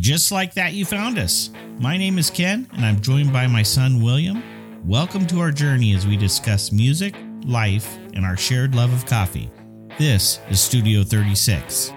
Just like that, you found us. My name is Ken, and I'm joined by my son, William. Welcome to our journey as we discuss music, life, and our shared love of coffee. This is Studio 36.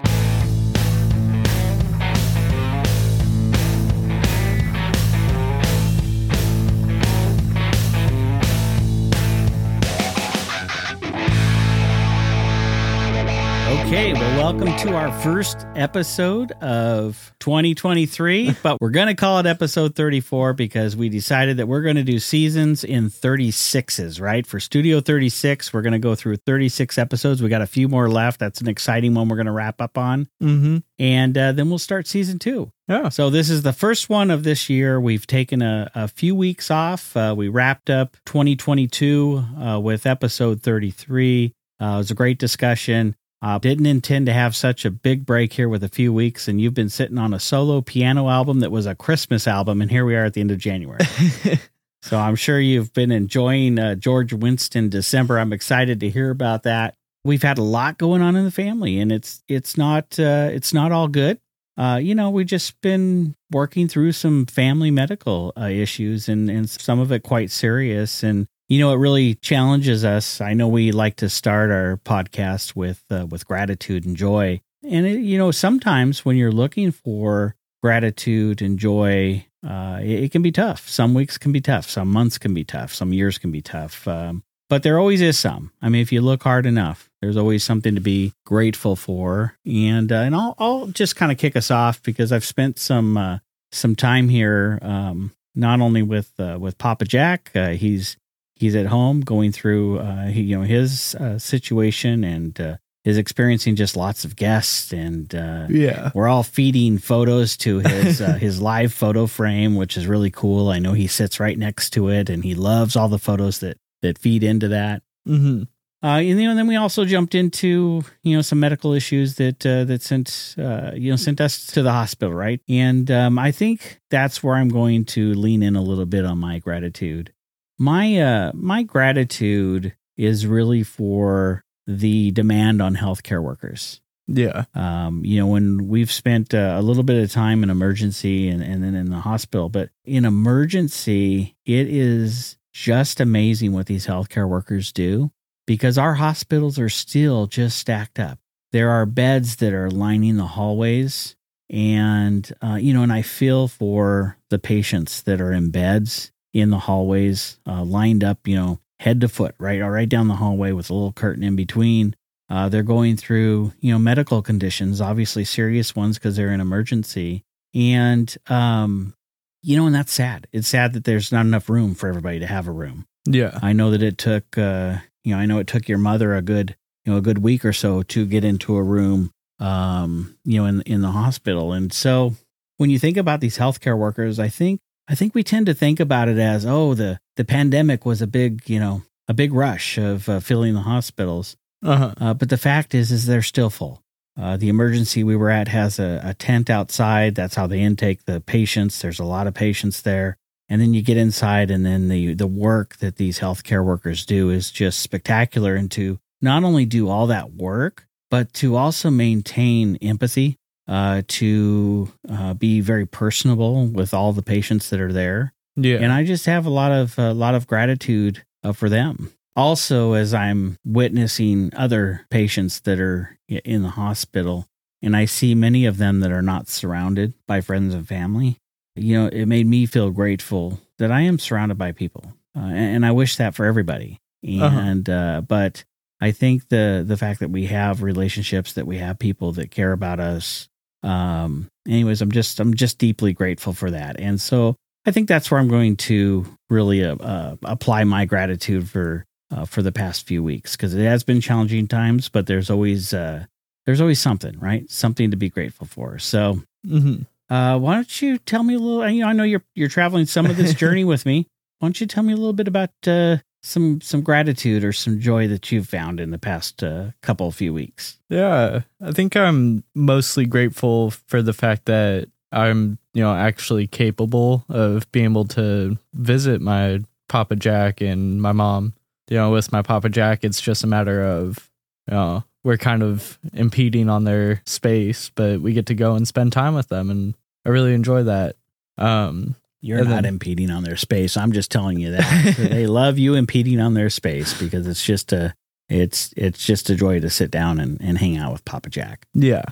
Okay, well, welcome to our first episode of 2023, but we're going to call it episode 34 because we decided that we're going to do seasons in 36s, right? For Studio 36, we're going to go through 36 episodes. We got a few more left. That's an exciting one we're going to wrap up on. Mm-hmm. And uh, then we'll start season two. Yeah. So this is the first one of this year. We've taken a, a few weeks off. Uh, we wrapped up 2022 uh, with episode 33. Uh, it was a great discussion. Uh, didn't intend to have such a big break here with a few weeks, and you've been sitting on a solo piano album that was a Christmas album, and here we are at the end of January. so I'm sure you've been enjoying uh, George Winston December. I'm excited to hear about that. We've had a lot going on in the family, and it's it's not uh, it's not all good. Uh, you know, we've just been working through some family medical uh, issues, and and some of it quite serious, and you know, it really challenges us. I know we like to start our podcast with uh, with gratitude and joy, and it, you know, sometimes when you're looking for gratitude and joy, uh, it, it, can be tough. Some weeks can be tough. Some months can be tough. Some years can be tough. Um, but there always is some. I mean, if you look hard enough, there's always something to be grateful for. And uh, and I'll I'll just kind of kick us off because I've spent some uh, some time here, um, not only with uh, with Papa Jack. Uh, he's he's at home going through uh, he, you know his uh, situation and uh, is experiencing just lots of guests and uh, yeah we're all feeding photos to his uh, his live photo frame which is really cool i know he sits right next to it and he loves all the photos that that feed into that mm-hmm. Uh, and, you know, then we also jumped into you know some medical issues that uh, that sent uh, you know sent us to the hospital, right? And um, I think that's where I'm going to lean in a little bit on my gratitude my uh my gratitude is really for the demand on healthcare workers. Yeah. Um, you know, when we've spent uh, a little bit of time in emergency and, and then in the hospital, but in emergency, it is just amazing what these healthcare workers do because our hospitals are still just stacked up. There are beds that are lining the hallways. And, uh, you know, and I feel for the patients that are in beds in the hallways, uh, lined up, you know, head to foot, right, right down the hallway with a little curtain in between. Uh, they're going through, you know, medical conditions, obviously serious ones because they're in emergency, and um, you know, and that's sad. It's sad that there's not enough room for everybody to have a room. Yeah, I know that it took, uh, you know, I know it took your mother a good, you know, a good week or so to get into a room, um, you know, in in the hospital, and so when you think about these healthcare workers, I think I think we tend to think about it as, oh, the the pandemic was a big, you know, a big rush of uh, filling the hospitals. Uh-huh. Uh, but the fact is, is they're still full. Uh, the emergency we were at has a, a tent outside. That's how they intake the patients. There's a lot of patients there. And then you get inside, and then the the work that these healthcare workers do is just spectacular. And to not only do all that work, but to also maintain empathy uh, to uh, be very personable with all the patients that are there. Yeah, and I just have a lot of a lot of gratitude uh, for them. Also, as I'm witnessing other patients that are in the hospital, and I see many of them that are not surrounded by friends and family, you know, it made me feel grateful that I am surrounded by people, uh, and, and, I wish that for everybody. Uh-huh. And uh, but I think the the fact that we have relationships, that we have people that care about us, um, anyways, I'm just I'm just deeply grateful for that, and so I think that's where I'm going to really uh, uh, apply my gratitude for uh, for the past few weeks because it has been challenging times, but there's always uh, there's always something right, something to be grateful for. So, mm-hmm. Uh, why don't you tell me a little? You know, I know you're you're traveling some of this journey with me. Why don't you tell me a little bit about uh, some some gratitude or some joy that you've found in the past uh, couple of few weeks? Yeah, I think I'm mostly grateful for the fact that I'm, you know, actually capable of being able to visit my Papa Jack and my mom. You know, with my Papa Jack, it's just a matter of, you know, we're kind of impeding on their space, but we get to go and spend time with them. And I really enjoy that. Um, You're And not then- impeding on their space. I'm just telling you that they love you impeding on their space because it's just a it's it's just a joy to sit down and, and hang out with Papa Jack. yeah.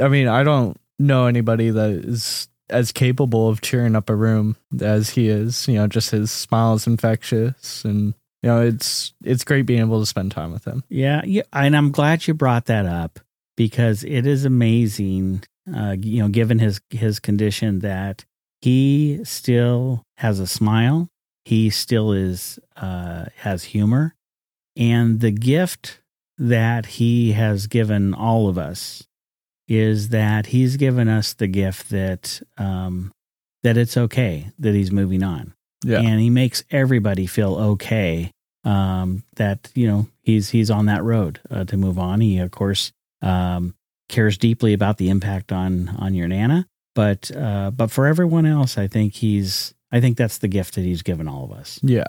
I mean, I don't know anybody that is as capable of cheering up a room as he is. You know, just his smile is infectious, and you know, it's it's great being able to spend time with him. Yeah, yeah, and I'm glad you brought that up because it is amazing. Uh, you know, given his his condition, that he still has a smile. He still is uh, has humor, and the gift that he has given all of us is that he's given us the gift that um, that it's okay that he's moving on Yeah, and he makes everybody feel okay um, that you know he's he's on that road uh, to move on. He of course um, cares deeply about the impact on on your nana, but uh, but for everyone else, I think he's I think that's the gift that he's given all of us. yeah.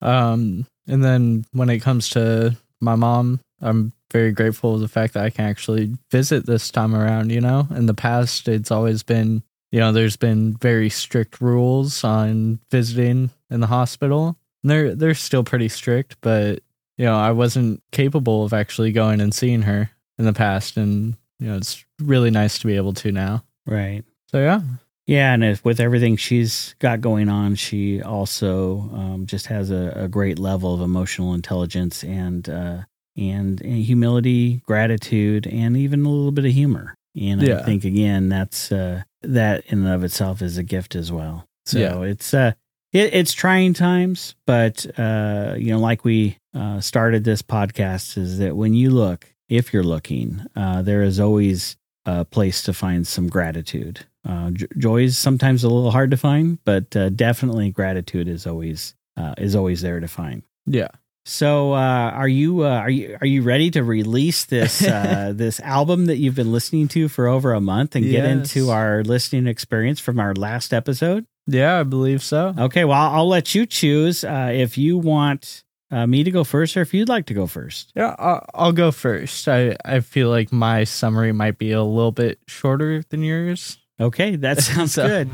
Um, and then when it comes to my mom, I'm very grateful for the fact that I can actually visit this time around. You know, in the past, it's always been you know, there's been very strict rules on visiting in the hospital. And they're they're still pretty strict, but you know, I wasn't capable of actually going and seeing her in the past, and you know, it's really nice to be able to now. Right. So yeah, Yeah, and if, with everything she's got going on, she also um, just has a, a great level of emotional intelligence and uh, and humility, gratitude, and even a little bit of humor. And I think again, that's uh, that in and of itself is a gift as well. So Yeah. it's uh, it, it's trying times, but uh, you know, like we uh, started this podcast, is that when you look, if you're looking, uh, there is always a place to find some gratitude. Uh, j- joy is sometimes a little hard to find, but uh, definitely gratitude is always uh, is always there to find. yeah, So, uh, are you uh, are you are you ready to release this uh, this album that you've been listening to for over a month and get into our listening experience from our last episode? yeah, I believe so. Okay, well, I'll let you choose uh, if you want uh, me to go first or if you'd like to go first. Yeah, I'll, I'll go first. I I feel like my summary might be a little bit shorter than yours. Okay, that sounds So- good.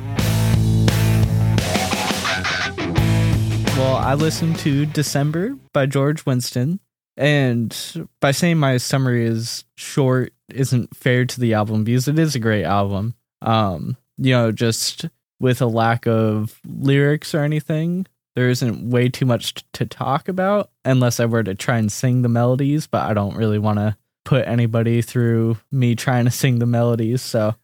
Well, I listened to December by George Winston, and by saying my summary is short isn't fair to the album because it is a great album. Um, you know, just with a lack of lyrics or anything, there isn't way too much to talk about unless I were to try and sing the melodies, but I don't really want to put anybody through me trying to sing the melodies, so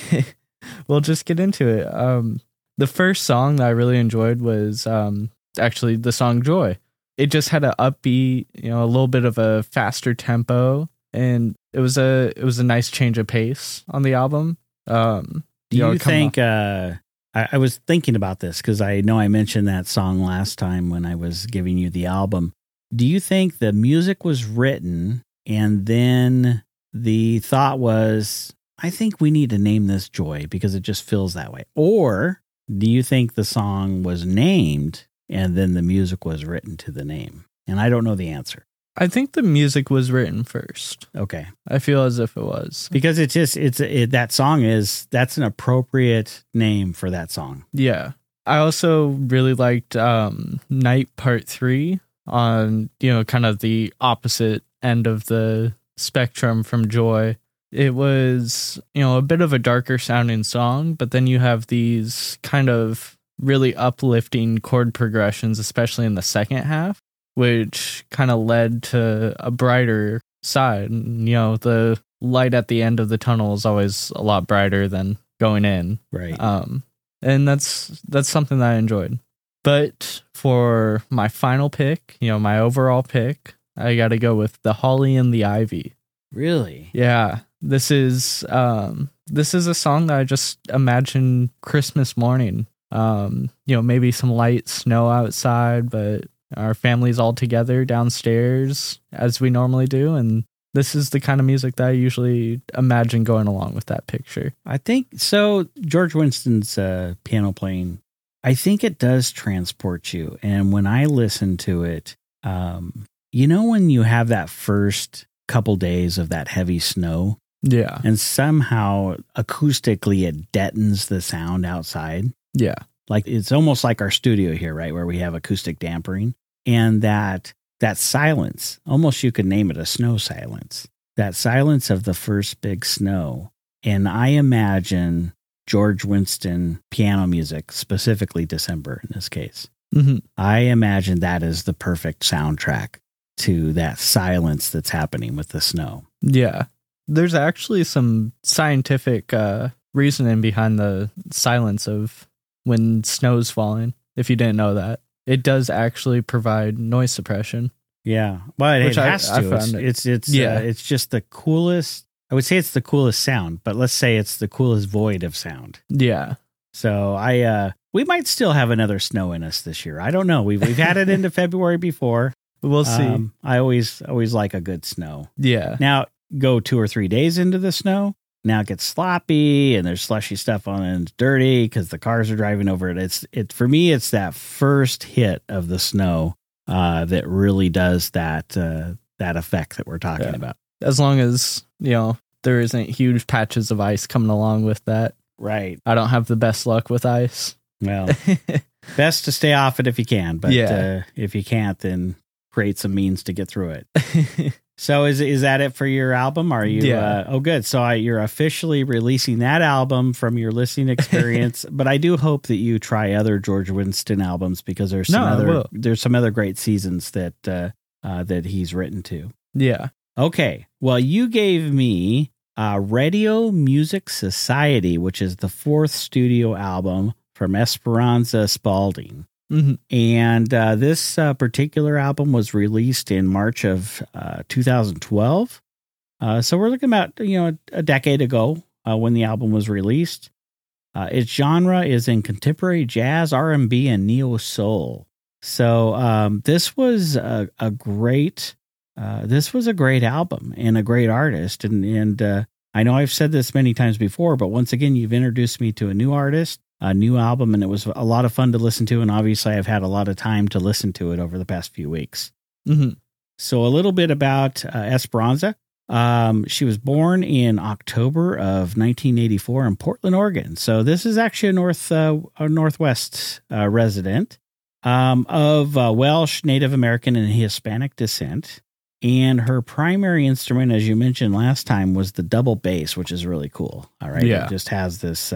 we'll just get into it. Um the first song that I really enjoyed was um, actually the song Joy. It just had an upbeat, you know, a little bit of a faster tempo, and it was a it was a nice change of pace on the album. Um, Do you you, know, come think? Uh, I, I was thinking about this because I know I mentioned that song last time when I was giving you the album. Do you think the music was written and then the thought was, I think we need to name this Joy because it just feels that way? Or do you think the song was named and then the music was written to the name? And I don't know the answer. I think the music was written first. Okay. I feel as if it was. Because it's just, it's, it, that song is, that's an appropriate name for that song. Yeah. I also really liked um, Night Part 3 on, you know, kind of the opposite end of the spectrum from Joy. It was, you know, a bit of a darker sounding song, but then you have these kind of really uplifting chord progressions, especially in the second half, which kind of led to a brighter side. And, you know, the light at the end of the tunnel is always a lot brighter than going in Right. um and that's that's something that i enjoyed but for my final pick you know my overall pick i gotta go with the holly and the ivy really? yeah this is um this is a song that i just imagine christmas morning um you know maybe some light snow outside but our family's all together downstairs as we normally do and this is the kind of music that i usually imagine going along with that picture I think so. George Winston's uh, piano playing, I think it does transport you. And when I listen to it, um, you know, when you have that first couple days of that heavy snow Yeah. and somehow acoustically it deadens the sound outside. Yeah. Like it's almost like our studio here, right, where we have acoustic dampering, and that that silence, almost you could name it a snow silence. That silence of the first big snow, and I imagine George Winston piano music, specifically December in this case. hmm I imagine that is the perfect soundtrack to that silence that's happening with the snow. Yeah. There's actually some scientific uh, reasoning behind the silence of when snow's falling. If you didn't know that, it does actually provide noise suppression. Yeah, well, it, Which it I- has I to. It's it- it's it's, Yeah. uh, it's just the coolest. I would say it's the coolest sound, but let's say it's the coolest void of sound. Yeah. So I, uh we might still have another snow in us this year. I don't know. We've we've had it into February before. We'll see. Um, I always always like a good snow. yeah. Now go two or three days into the snow. Now it gets sloppy and there's slushy stuff on it and it's dirty because the cars are driving over it. It's it for me. It's that first hit of the snow uh, that really does that uh, that effect that we're talking Yeah. about. As long as, you know, there isn't huge patches of ice coming along with that. Right. I don't have the best luck with ice. Well, best to stay off it if you can, but Yeah. uh, if you can't, then create some means to get through it. So is is that it for your album? Are you? Yeah. Uh, oh, good. So I, you're officially releasing that album from your listening experience. but I do hope that you try other George Winston albums because there's some No, other there's some other great seasons that uh, uh, that he's written to. yeah. Okay. Well, you gave me uh, Radio Music Society, which is the fourth studio album from Esperanza Spalding. Hmm And uh, this uh, particular album was released in March of uh, 2012. Uh, so we're looking about you know a decade ago uh, when the album was released. Uh, its genre is in contemporary jazz, R and B, and neo soul. So um, this was a, a great this was a great album and a great artist. And and I know I've said this many times before, but once again, you've introduced me to a new artist a new album and it was a lot of fun to listen to and obviously I've had a lot of time to listen to it over the past few weeks. hmm So a little bit about uh, Esperanza. Um, she was born in October of 1984 in Portland, Oregon. So this is actually a north uh, a northwest uh, resident um, of uh, Welsh, Native American, and Hispanic descent. And her primary instrument, as you mentioned last time, was the double bass, which is really cool. All right, Yeah. it just has this.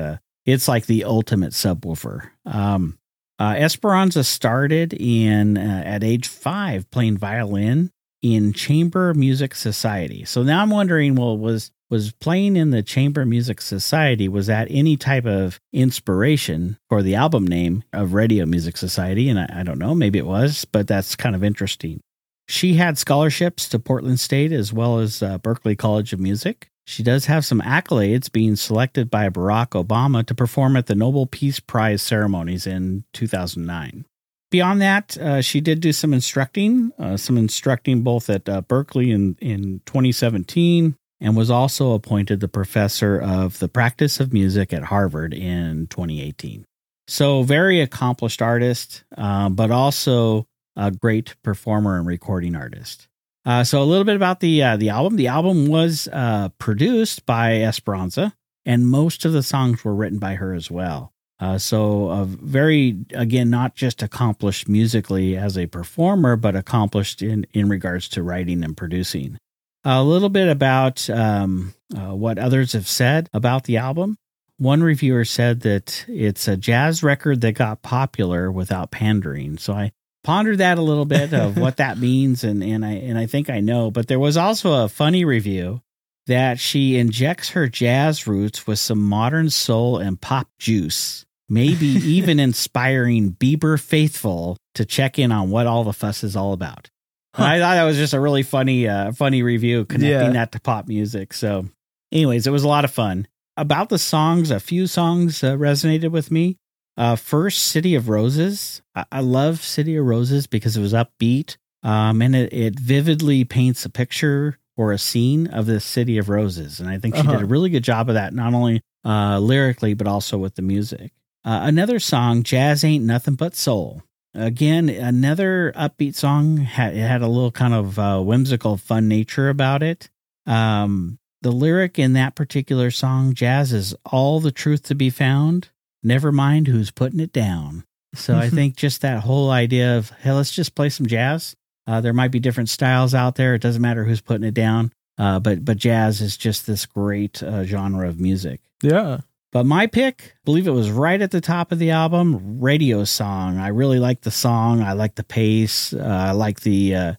It's like the ultimate subwoofer. Um, uh, Esperanza started in uh, at age five playing violin in Chamber Music Society. So now I'm wondering, well, was was playing in the Chamber Music Society was that any type of inspiration for the album name of Radio Music Society? And I, I don't know, maybe it was, but that's kind of interesting. She had scholarships to Portland State as well as uh, Berklee College of Music. She does have some accolades being selected by Barack Obama to perform at the Nobel Peace Prize ceremonies in 2009. Beyond that, uh, she did do some instructing, uh, some instructing both at uh, Berklee in, in 2017 and was also appointed the professor of the practice of music at Harvard in 2018. So, very accomplished artist, uh, but also a great performer and recording artist. Uh, so a little bit about the uh, the album. The album was uh, produced by Esperanza, and most of the songs were written by her as well. Uh, so very again, not just accomplished musically as a performer, but accomplished in in regards to writing and producing. A little bit about um, uh, what others have said about the album. One reviewer said that it's a jazz record that got popular without pandering. So I pondered that a little bit of what that means and and I and I think I know but there was also a funny review that she injects her jazz roots with some modern soul and pop juice maybe even inspiring Bieber faithful to check in on what all the fuss is all about. And I thought that was just a really funny uh funny review connecting Yeah. that to pop music. So anyways it was a lot of fun. About the songs a few songs uh, resonated with me uh, first, City of Roses. I, I love City of Roses because it was upbeat, um, and it, it vividly paints a picture or a scene of the City of Roses. And I think she Uh-huh. did a really good job of that, not only uh, lyrically but also with the music. Uh, another song, Jazz Ain't Nothing But Soul. Again, another upbeat song. Had, it had a little kind of uh, whimsical, fun nature about it. Um, the lyric in that particular song, Jazz, is all the truth to be found. Never mind who's putting it down. So I think just that whole idea of, hey, let's just play some jazz. Uh, there might be different styles out there. It doesn't matter who's putting it down. Uh, but but jazz is just this great uh, genre of music. Yeah. But my pick, I believe it was right at the top of the album, Radio Song. I really like the song. I like the pace. Uh, I like the uh,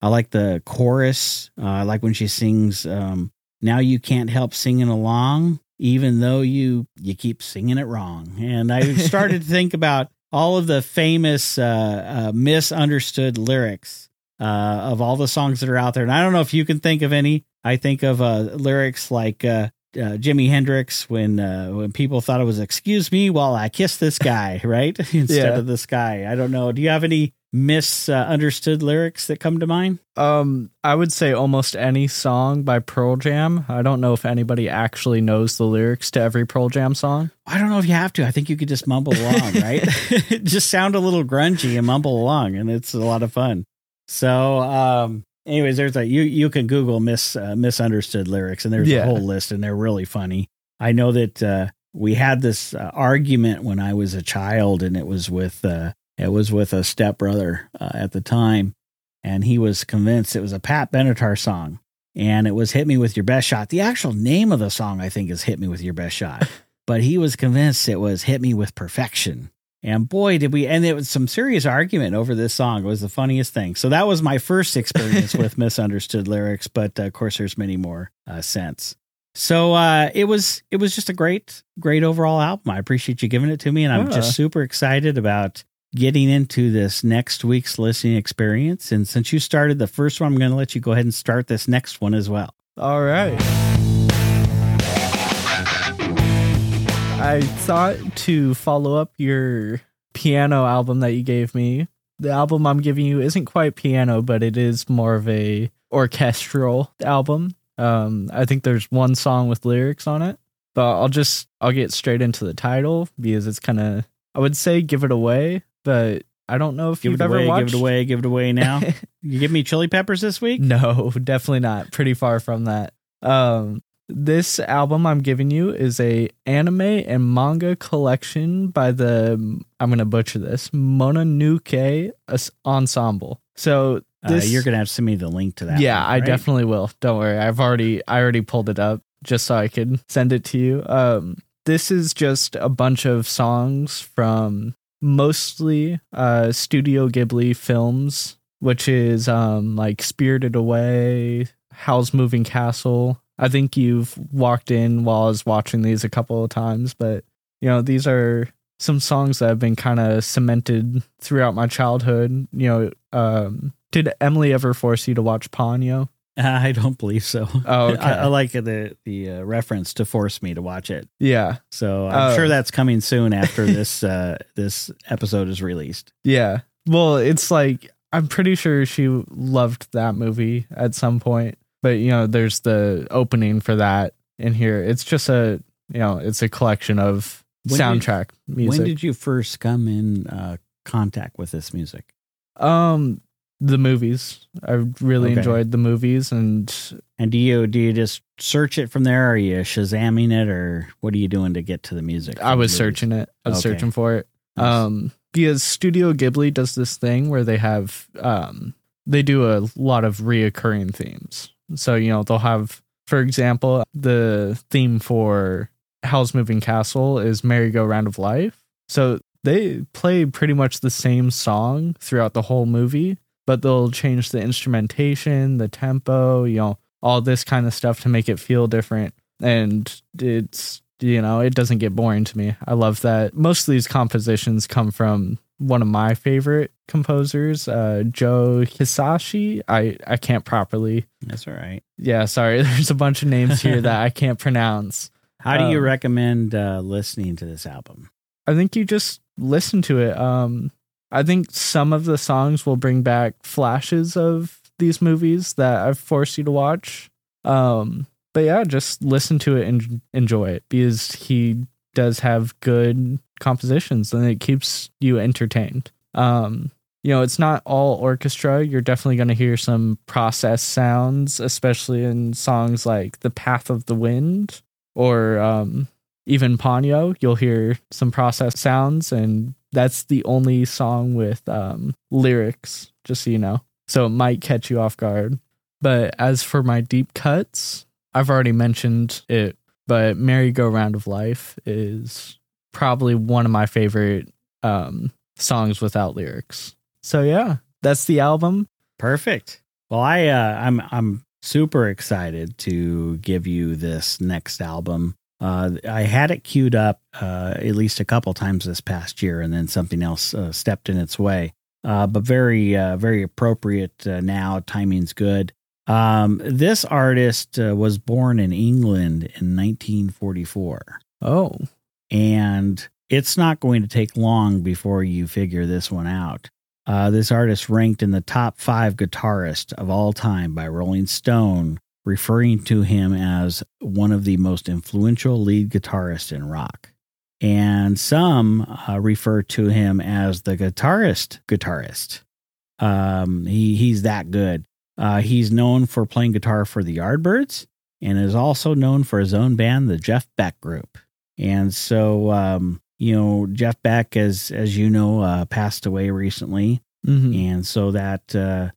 I like the chorus. Uh, I like when she sings. Um, now you can't help singing along, even though you you keep singing it wrong. And I started to think about all of the famous uh, uh, misunderstood lyrics uh, of all the songs that are out there. And I don't know if you can think of any. I think of uh, lyrics like uh, uh, Jimi Hendrix when uh, when people thought it was "Excuse me while I kiss this guy," right instead Yeah. of this guy. I don't know. Do you have any misunderstood lyrics that come to mind? Um, I would say almost any song by Pearl Jam. I don't know if anybody actually knows the lyrics to every Pearl Jam song. I don't know if you have to. I think you could just mumble along, right? just sound a little grungy and mumble along, and it's a lot of fun. So, um, anyways, there's a you you can Google mis uh, misunderstood lyrics, and there's Yeah. a whole list, and they're really funny. I know that uh, we had this uh, argument when I was a child, and it was with uh, it was with a stepbrother uh, at the time, and he was convinced it was a Pat Benatar song, and it was "Hit Me with Your Best Shot." The actual name of the song, I think, is "Hit Me with Your Best Shot," but he was convinced it was "Hit Me with Perfection." And boy, did we! And it was some serious argument over this song. It was the funniest thing. So that was my first experience with misunderstood lyrics, but uh, of course, there's many more uh, since. So uh, it was it was just a great great overall album. I appreciate you giving it to me, and I'm Yeah. just super excited about getting into this next week's listening experience. And since you started the first one, I'm going to let you go ahead and start this next one as well. All right. I thought to follow up your piano album that you gave me. The album I'm giving you isn't quite piano, but it is more of a orchestral album. Um, I think there's one song with lyrics on it, but I'll just I'll get straight into the title because it's kind of I would say give it away, but I don't know if Give you've it ever away, watched. give it away, give it away now. you give me chili peppers this week? No, definitely not. Pretty far from that. Um, this album I'm giving you is a anime and manga collection by the I'm gonna butcher this Mononoke As- Ensemble. So this uh, you're going to have to send me the link to that. yeah, one, I definitely will. Don't worry. I've already I already pulled it up just so I could send it to you. Um this is just a bunch of songs from mostly uh Studio Ghibli films, which is um like Spirited Away, Howl's Moving Castle. I think you've walked in while I was watching these a couple of times, but you know, these are some songs that have been kind of cemented throughout my childhood. You know, um, did Emily ever force you to watch Ponyo? I don't believe so. Oh, okay. I, I like the the uh, reference to force me to watch it. Yeah, So I'm Oh. sure that's coming soon after this uh, this episode is released. yeah. Well, it's like I'm pretty sure she loved that movie at some point, but you know, there's the opening for that in here. It's just a you know, it's a collection of When did- soundtrack music. When did you first come in uh, contact with this music? um the movies? I really Okay. enjoyed the movies, and And do you do you just search it from there? Or are you shazamming it, or what are you doing to get to the music? I was searching it. I was Okay. searching for it. Nice. Um, because Studio Ghibli does this thing where they have um they do a lot of reoccurring themes. So you know they'll have, for example, the theme for Howl's Moving Castle is "Merry Go Round of Life." So they play pretty much the same song throughout the whole movie, but they'll change the instrumentation, the tempo, you know, all this kind of stuff to make it feel different. And it's you know, it doesn't get boring to me. I love that most of these compositions come from one of my favorite composers, uh, Joe Hisaishi. I, I can't properly. That's all right. Yeah, sorry. There's a bunch of names here that I can't pronounce. How do you Um, recommend uh, listening to this album? I think you just listen to it. Um, I think some of the songs will bring back flashes of these movies that I've forced you to watch. Um, but yeah, just listen to it and enjoy it because he does have good compositions and it keeps you entertained. Um, you know, it's not all orchestra. You're definitely going to hear some process sounds, especially in songs like The Path of the Wind or um, even Ponyo. You'll hear some process sounds, and that's the only song with um, lyrics, just so you know. So it might catch you off guard. But as for my deep cuts, I've already mentioned it, but Merry Go Round of Life is probably one of my favorite um, songs without lyrics. So yeah, that's the album. Perfect. Well, I uh, I'm I'm super excited to give you this next album. Uh, I had it queued up uh, at least a couple times this past year, and then something else uh, stepped in its way. Uh, but very uh, very appropriate uh, now. Timing's good. Um, this artist was born in England in 1944. Oh, and it's not going to take long before you figure this one out. Uh, this artist ranked in the top five guitarist of all time by Rolling Stone, referring to him as one of the most influential lead guitarists in rock. And some uh, refer to him as the guitarist guitarist. Um, he, he's that good. Uh, he's known for playing guitar for the Yardbirds and is also known for his own band, the Jeff Beck Group. And so um, you know, Jeff Beck, as as you know, uh, passed away recently, mm-hmm. and so that uh,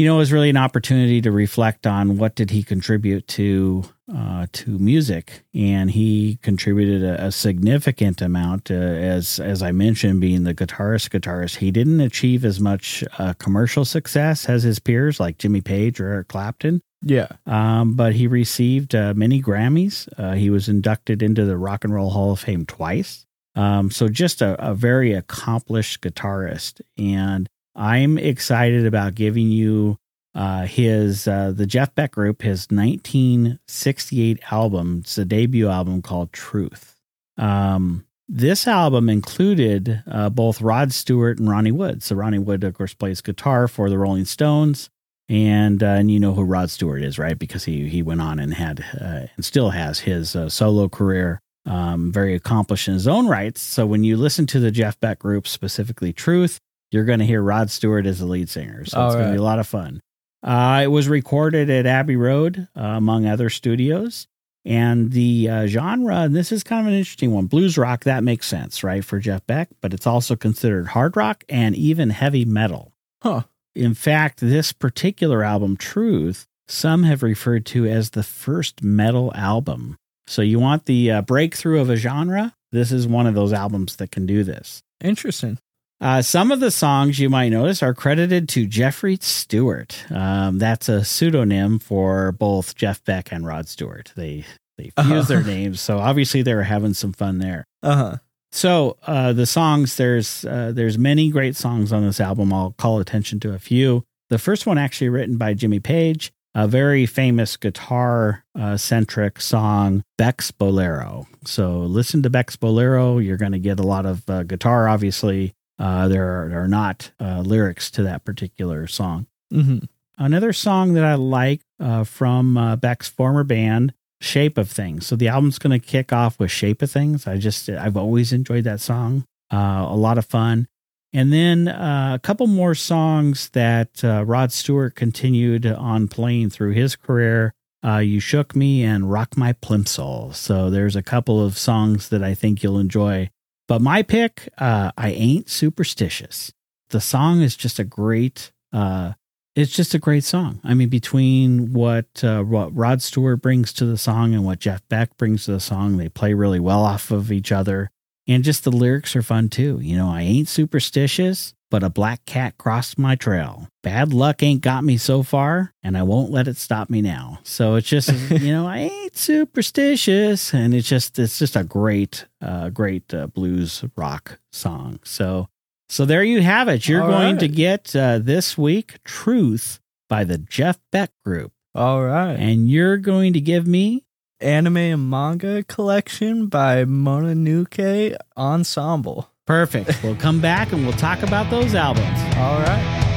you know it was really an opportunity to reflect on what did he contribute to uh, to music, and he contributed a, a significant amount. Uh, as as I mentioned, being the guitarist, guitarist, he didn't achieve as much uh, commercial success as his peers like Jimmy Page or Eric Clapton. Yeah. Um, but he received uh, many Grammys. Uh, he was inducted into the Rock and Roll Hall of Fame twice. Um, so just a, a very accomplished guitarist, and I'm excited about giving you uh, his uh, the Jeff Beck Group his 1968 album. It's a debut album called Truth. Um, this album included uh, both Rod Stewart and Ronnie Wood. So Ronnie Wood, of course, plays guitar for the Rolling Stones, and uh, and you know who Rod Stewart is, right? Because he he went on and had uh, and still has his uh, solo career um, very accomplished in his own rights. So when you listen to the Jeff Beck group, specifically Truth, you're going to hear Rod Stewart as the lead singer. So All it's right. going to be a lot of fun. Uh, it was recorded at Abbey Road, uh, among other studios. And the uh, genre, and this is kind of an interesting one blues rock, that makes sense, right, for Jeff Beck, but it's also considered hard rock and even heavy metal. Huh. In fact, this particular album, Truth, some have referred to as the first metal album so you want the uh, breakthrough of a genre? This is one of those albums that can do this. Interesting. Uh, some of the songs you might notice are credited to Jeffrey Stewart. Um, that's a pseudonym for both Jeff Beck and Rod Stewart. They they uh-huh. fuse uh-huh. their names, so obviously they were having some fun there. Uh huh. So uh, the songs there's uh, there's many great songs on this album. I'll call attention to a few. The first one actually written by Jimmy Page a very famous guitar uh, centric song, Beck's Bolero. So listen to Beck's Bolero. You're going to get a lot of uh, guitar, obviously. Uh, there, are, there, are, not uh, lyrics to that particular song. Mm-hmm. Another song that I like uh, from uh, Beck's former band, Shape of Things. So the album's going to kick off with Shape of Things. I just, I've always enjoyed that song. a lot of fun. And then uh, a couple more songs that uh, Rod Stewart continued on playing through his career. Uh, you Shook Me and Rock My Plimsoul. So there's a couple of songs that I think you'll enjoy. But my pick, uh, I Ain't Superstitious. The song is just a great, uh, it's just a great song. I mean, between what, uh, what Rod Stewart brings to the song and what Jeff Beck brings to the song, they play really well off of each other. And just the lyrics are fun too. You know, I ain't superstitious, but a black cat crossed my trail. Bad luck ain't got me so far, and I won't let it stop me now. So it's just, you know, I ain't superstitious, and it's just, it's just a great, uh, great uh, blues rock song. So, so there you have it. You're All going right. to get uh, this week "Truth" by the Jeff Beck Group. All right, and you're going to give me anime and manga collection by Mononoke Ensemble. Perfect. we'll come back and we'll talk about those albums. All right.